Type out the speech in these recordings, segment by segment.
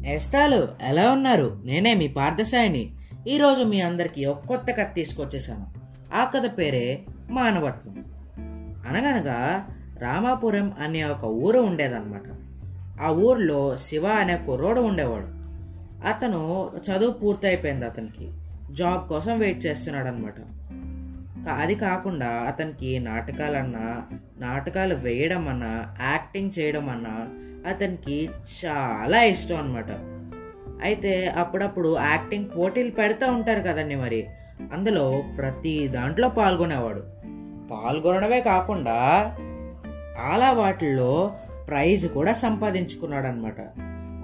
నేస్తాలు ఎలా ఉన్నారు? నేనే మీ పార్థసాయిని. ఈరోజు మీ అందరికీ ఒక కొత్త కథ తీసుకొచ్చేసాను ఆ కథ పేరే మానవత్వం. అనగనగా రామాపురం అనే ఒక ఊరు ఉండేదన్నమాట. ఆ ఊర్లో శివ అనే కుర్రోడు ఉండేవాడు. అతను చదువు పూర్తయిపోయింది అతనికి. జాబ్ కోసం వెయిట్ చేస్తున్నాడు అనమాట అది కాకుండా అతనికి నాటకాలన్నా నాటకాలు వేయడం అన్నా యాక్టింగ్ చేయడం అన్నా అతనికి చాలా ఇష్టం అనమాట అయితే అప్పుడప్పుడు యాక్టింగ్ పోటీలు పెడతా ఉంటారు కదండి మరి. అందులో ప్రతి దాంట్లో పాల్గొనేవాడు. పాల్గొనడమే కాకుండా చాలా వాటిల్లో ప్రైజ్ కూడా సంపాదించుకున్నాడు అనమాట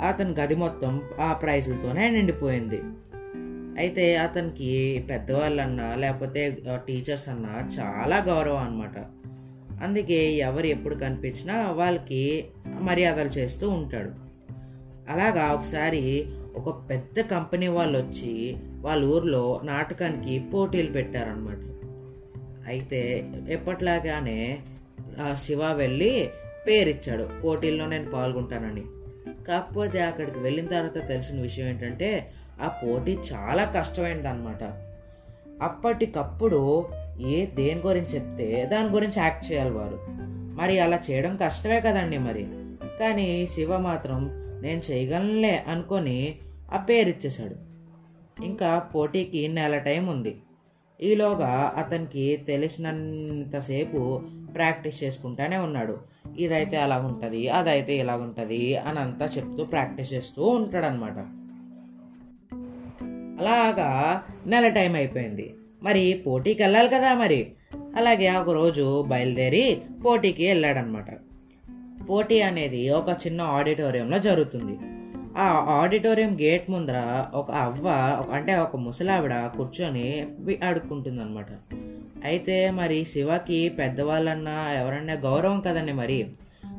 అతని గది మొత్తం ఆ ప్రైజులతోనే నిండిపోయింది. అయితే అతనికి పెద్దవాళ్ళన్నా లేకపోతే టీచర్స్ అన్నా చాలా గౌరవం అనమాట అందుకే ఎవరు ఎప్పుడు కనిపించినా వాళ్ళకి మర్యాదలు చేస్తూ ఉంటాడు. అలాగా ఒకసారి ఒక పెద్ద కంపెనీ వాళ్ళు వచ్చి వాళ్ళ ఊర్లో నాటకానికి పోటీలు పెట్టారనమాట అయితే ఎప్పట్లాగానే శివ వెళ్ళి పేరిచ్చాడు. పోటీల్లో నేను పాల్గొంటానని. కాకపోతే అక్కడికి వెళ్ళిన తర్వాత తెలిసిన విషయం ఏంటంటే ఆ పోటీ చాలా కష్టమైనది అనమాట అప్పటికప్పుడు ఏ దేని గురించి చెప్తే దాని గురించి యాక్ట్ చేయాలి వారు. మరి అలా చేయడం కష్టమే కదండి మరి. కానీ శివ మాత్రం నేను చేయగలనులే అనుకొని ఆ పేరు ఇచ్చేశాడు. ఇంకా పోటీకి నెల టైం ఉంది. ఈలోగా అతనికి తెలిసినంతసేపు ప్రాక్టీస్ చేసుకుంటానే ఉన్నాడు. ఇదైతే అలా ఉంటుంది అదైతే ఇలా ఉంటుంది అని అంతా చెప్తూ ప్రాక్టీస్ చేస్తూ ఉంటాడనమాట అలాగా నెల టైం అయిపోయింది. మరి పోటీకి వెళ్ళాలి కదా మరి. అలాగే ఒకరోజు బయలుదేరి పోటీకి వెళ్ళాడనమాట పోటీ అనేది ఒక చిన్న ఆడిటోరియంలో జరుగుతుంది. ఆ ఆడిటోరియం గేట్ ముందర ఒక అవ్వ అంటే ఒక ముసలావిడ కూర్చొని అడుక్కుంటుంది అనమాట అయితే మరి శివకి పెద్దవాళ్ళన్నా ఎవరన్నా గౌరవం కదండి మరి.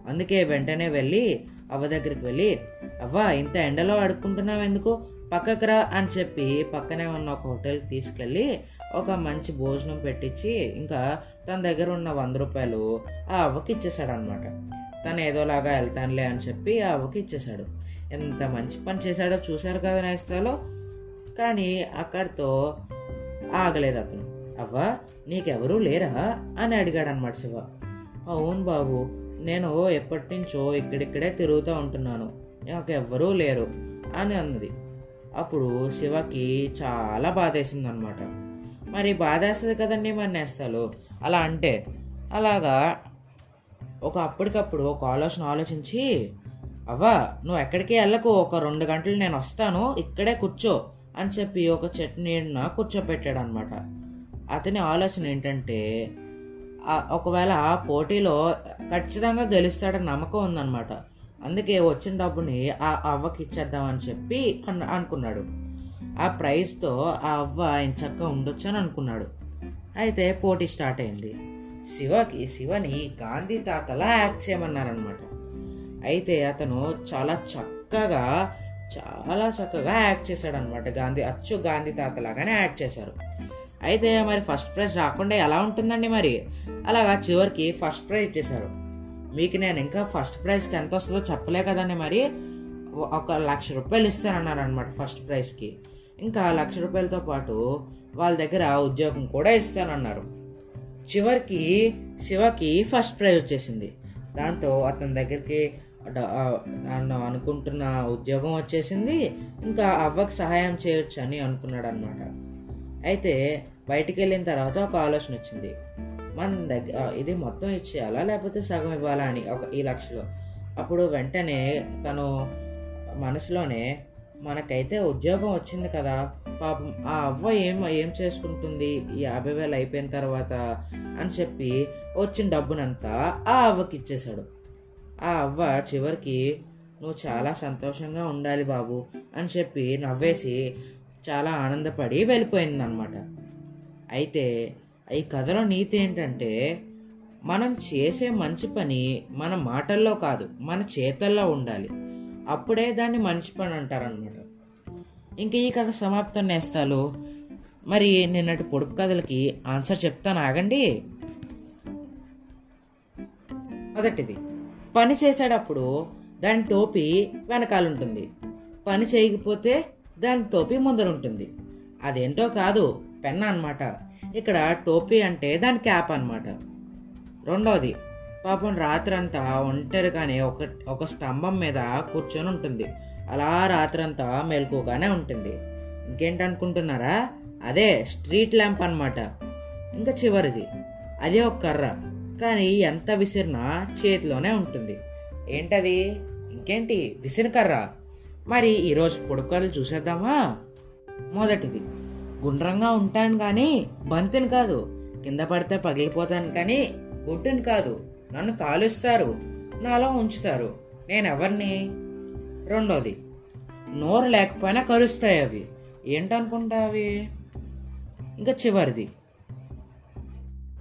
అందుకే వెంటనే వెళ్ళి అవ్వ దగ్గరికి వెళ్ళి అవ్వ ఇంత ఎండలో అడుక్కుంటున్నావు ఎందుకు పక్కకు రా అని చెప్పి పక్కనే ఉన్న ఒక హోటల్కి తీసుకెళ్ళి ఒక మంచి భోజనం పెట్టించి ఇంకా తన దగ్గర ఉన్న వంద రూపాయలు ఆ అవ్వకి ఇచ్చేసాడు అనమాట తను ఏదోలాగా వెళ్తానులే అని చెప్పి ఆ అవ్వకి ఇచ్చేసాడు ఎంత మంచి పని చేశాడో చూశారు కదా నేస్తాలో. కానీ అక్కడితో ఆగలేదు అతను. అవ్వ నీకెవరూ లేరా? అని అడిగాడు అనమాట శివ. అవును బాబు నేను ఎప్పటి నుంచో ఇక్కడిక్కడే తిరుగుతూ ఉంటున్నాను. నాకు ఎవ్వరూ లేరు అని అన్నది. అప్పుడు శివకి చాలా బాధేసింది అనమాట మరి బాధేస్తుంది కదండి మరి నేస్తాలు? అలా అంటే అలాగా ఒక అప్పటికప్పుడు ఒక ఆలోచన ఆలోచించి అవ్వా నువ్వు ఎక్కడికి వెళ్ళకు ఒక రెండు గంటలు నేను వస్తాను ఇక్కడే కూర్చో అని చెప్పి ఒక చెట్టు కూర్చోపెట్టాడు అనమాట అతని ఆలోచన ఏంటంటే ఒకవేళ పోటీలో ఖచ్చితంగా గెలుస్తాడని నమ్మకం ఉందన్నమాట. అందుకే వచ్చిన డబ్బుని ఆ అవ్వకి ఇచ్చేద్దామని చెప్పి అనుకున్నాడు. ఆ ప్రైజ్తో ఆ అవ్వ ఆయన చక్కగా ఉండొచ్చు అని అనుకున్నాడు. అయితే పోటీ స్టార్ట్ అయింది. శివకి శివని గాంధీ తాతలా యాక్ట్ చేయమన్నారనమాట అయితే అతను చాలా చక్కగా చాలా చక్కగా యాక్ట్ చేశాడనమాట గాంధీ అచ్చు గాంధీ తాతలాగానే యాక్ట్ చేశారు. అయితే మరి ఫస్ట్ ప్రైజ్ రాకుండా ఎలా ఉంటుందండి మరి? అలాగా చివరికి ఫస్ట్ ప్రైజ్ ఇచ్చేశారు మీకు నేను ఇంకా ఫస్ట్ ప్రైజ్కి ఎంత వస్తుందో చెప్పలే కదండి మరి. ఒక లక్ష రూపాయలు ఇస్తానన్నారు అనమాట ఫస్ట్ ప్రైజ్కి. ఇంకా లక్ష రూపాయలతో పాటు వాళ్ళ దగ్గర ఉద్యోగం కూడా ఇస్తానన్నారు. చివరికి శివకి ఫస్ట్ ప్రైజ్ వచ్చేసింది. దాంతో అతని దగ్గరికి అనుకుంటున్న ఉద్యోగం వచ్చేసింది. ఇంకా అవ్వకు సహాయం చేయొచ్చు అని అనుకున్నాడు అనమాట అయితే బయటికి వెళ్ళిన తర్వాత ఒక ఆలోచన వచ్చింది. మన దగ్గర ఇది మొత్తం ఇచ్చేయాలా? లేకపోతే సగం ఇవ్వాలా అని ఒక ఈ లక్షలో. అప్పుడు వెంటనే తను మనసులోనే మనకైతే ఉద్యోగం వచ్చింది కదా. పాపం ఆ అవ్వ ఏం ఏం చేసుకుంటుంది? ఈ యాభై వేలు అయిపోయిన తర్వాత అని చెప్పి వచ్చిన డబ్బునంతా ఆ అవ్వకి ఇచ్చేశాడు. ఆ అవ్వ చివరికి నువ్వు చాలా సంతోషంగా ఉండాలి బాబు అని చెప్పి నవ్వేసి చాలా ఆనందపడి వెళ్ళిపోయిందనమాట అయితే ఈ కథలో నీతి ఏంటంటే మనం చేసే మంచి పని మన మాటల్లో కాదు మన చేతల్లో ఉండాలి. అప్పుడే దాన్ని మంచి పని అంటారనమాట ఇంక ఈ కథ సమాప్తం నేస్తాలు. మరి నిన్నటి పొడుపు కథలకి ఆన్సర్ చెప్తాను ఆగండి. మొదటిది పని చేసేటప్పుడు దాని టోపీ వెనకాల ఉంటుంది పని చేయకపోతే దాని టోపీ ముందర ఉంటుంది అదేంటో కాదు పెన్ అన్నమాట. ఇక్కడ టోపీ అంటే దాని క్యాప్ అన్నమాట. రెండోది పాపం రాత్రంతా ఒంటరిగానే ఒక ఒక స్తంభం మీద కూర్చొని ఉంటుంది. అలా రాత్రంతా మెలకుగానే ఉంటుంది. ఇంకేంటనుకుంటున్నారా? అదే స్ట్రీట్ ల్యాంప్ అన్నమాట. ఇంకా చివరిది. అదే ఒక కర్ర. కానీ ఎంత విసిరినా చేతిలోనే ఉంటుంది. ఏంటది? ఇంకేంటి? విసిన కర్ర. మరి ఈరోజు పొడుకలు చూసేద్దామా? మొదటిది. గుండ్రంగా ఉంటాను కానీ బంతిని కాదు. కింద పడితే పగిలిపోతాను కానీ గుడ్డుని కాదు. నన్ను కాలుస్తారు నాలో ఉంచుతారు. నేను ఎవరిని రెండోది నోరు లేకపోయినా కరుస్తాయి అవి. ఏంటనుకుంటా అవి ఇంకా చివరిది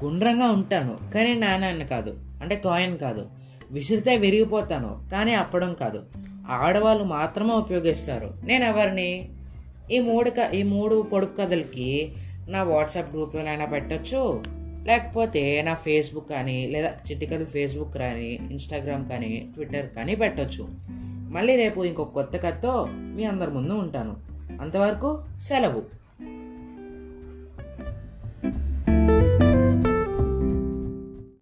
గుండ్రంగా ఉంటాను కానీ నాణ్యాన్ని కాదు. అంటే కాయిన్ కాదు. విసిరితే విరిగిపోతాను కానీ అప్పడం కాదు. ఆడవాళ్ళు మాత్రమే ఉపయోగిస్తారు. నేను ఎవరిని ఈ మూడు క ఈ మూడు పొడుపు కథలకి నా వాట్సాప్ గ్రూప్లోనైనా పెట్టొచ్చు? లేకపోతే నా ఫేస్బుక్ కానీ లేదా చిట్టికలు ఫేస్బుక్ కానీ ఇన్స్టాగ్రామ్ కానీ ట్విట్టర్ కానీ పెట్టచ్చు. మళ్ళీ రేపు ఇంకొక కొత్త కథతో మీ అందరి ముందు ఉంటాను. అంతవరకు సెలవు.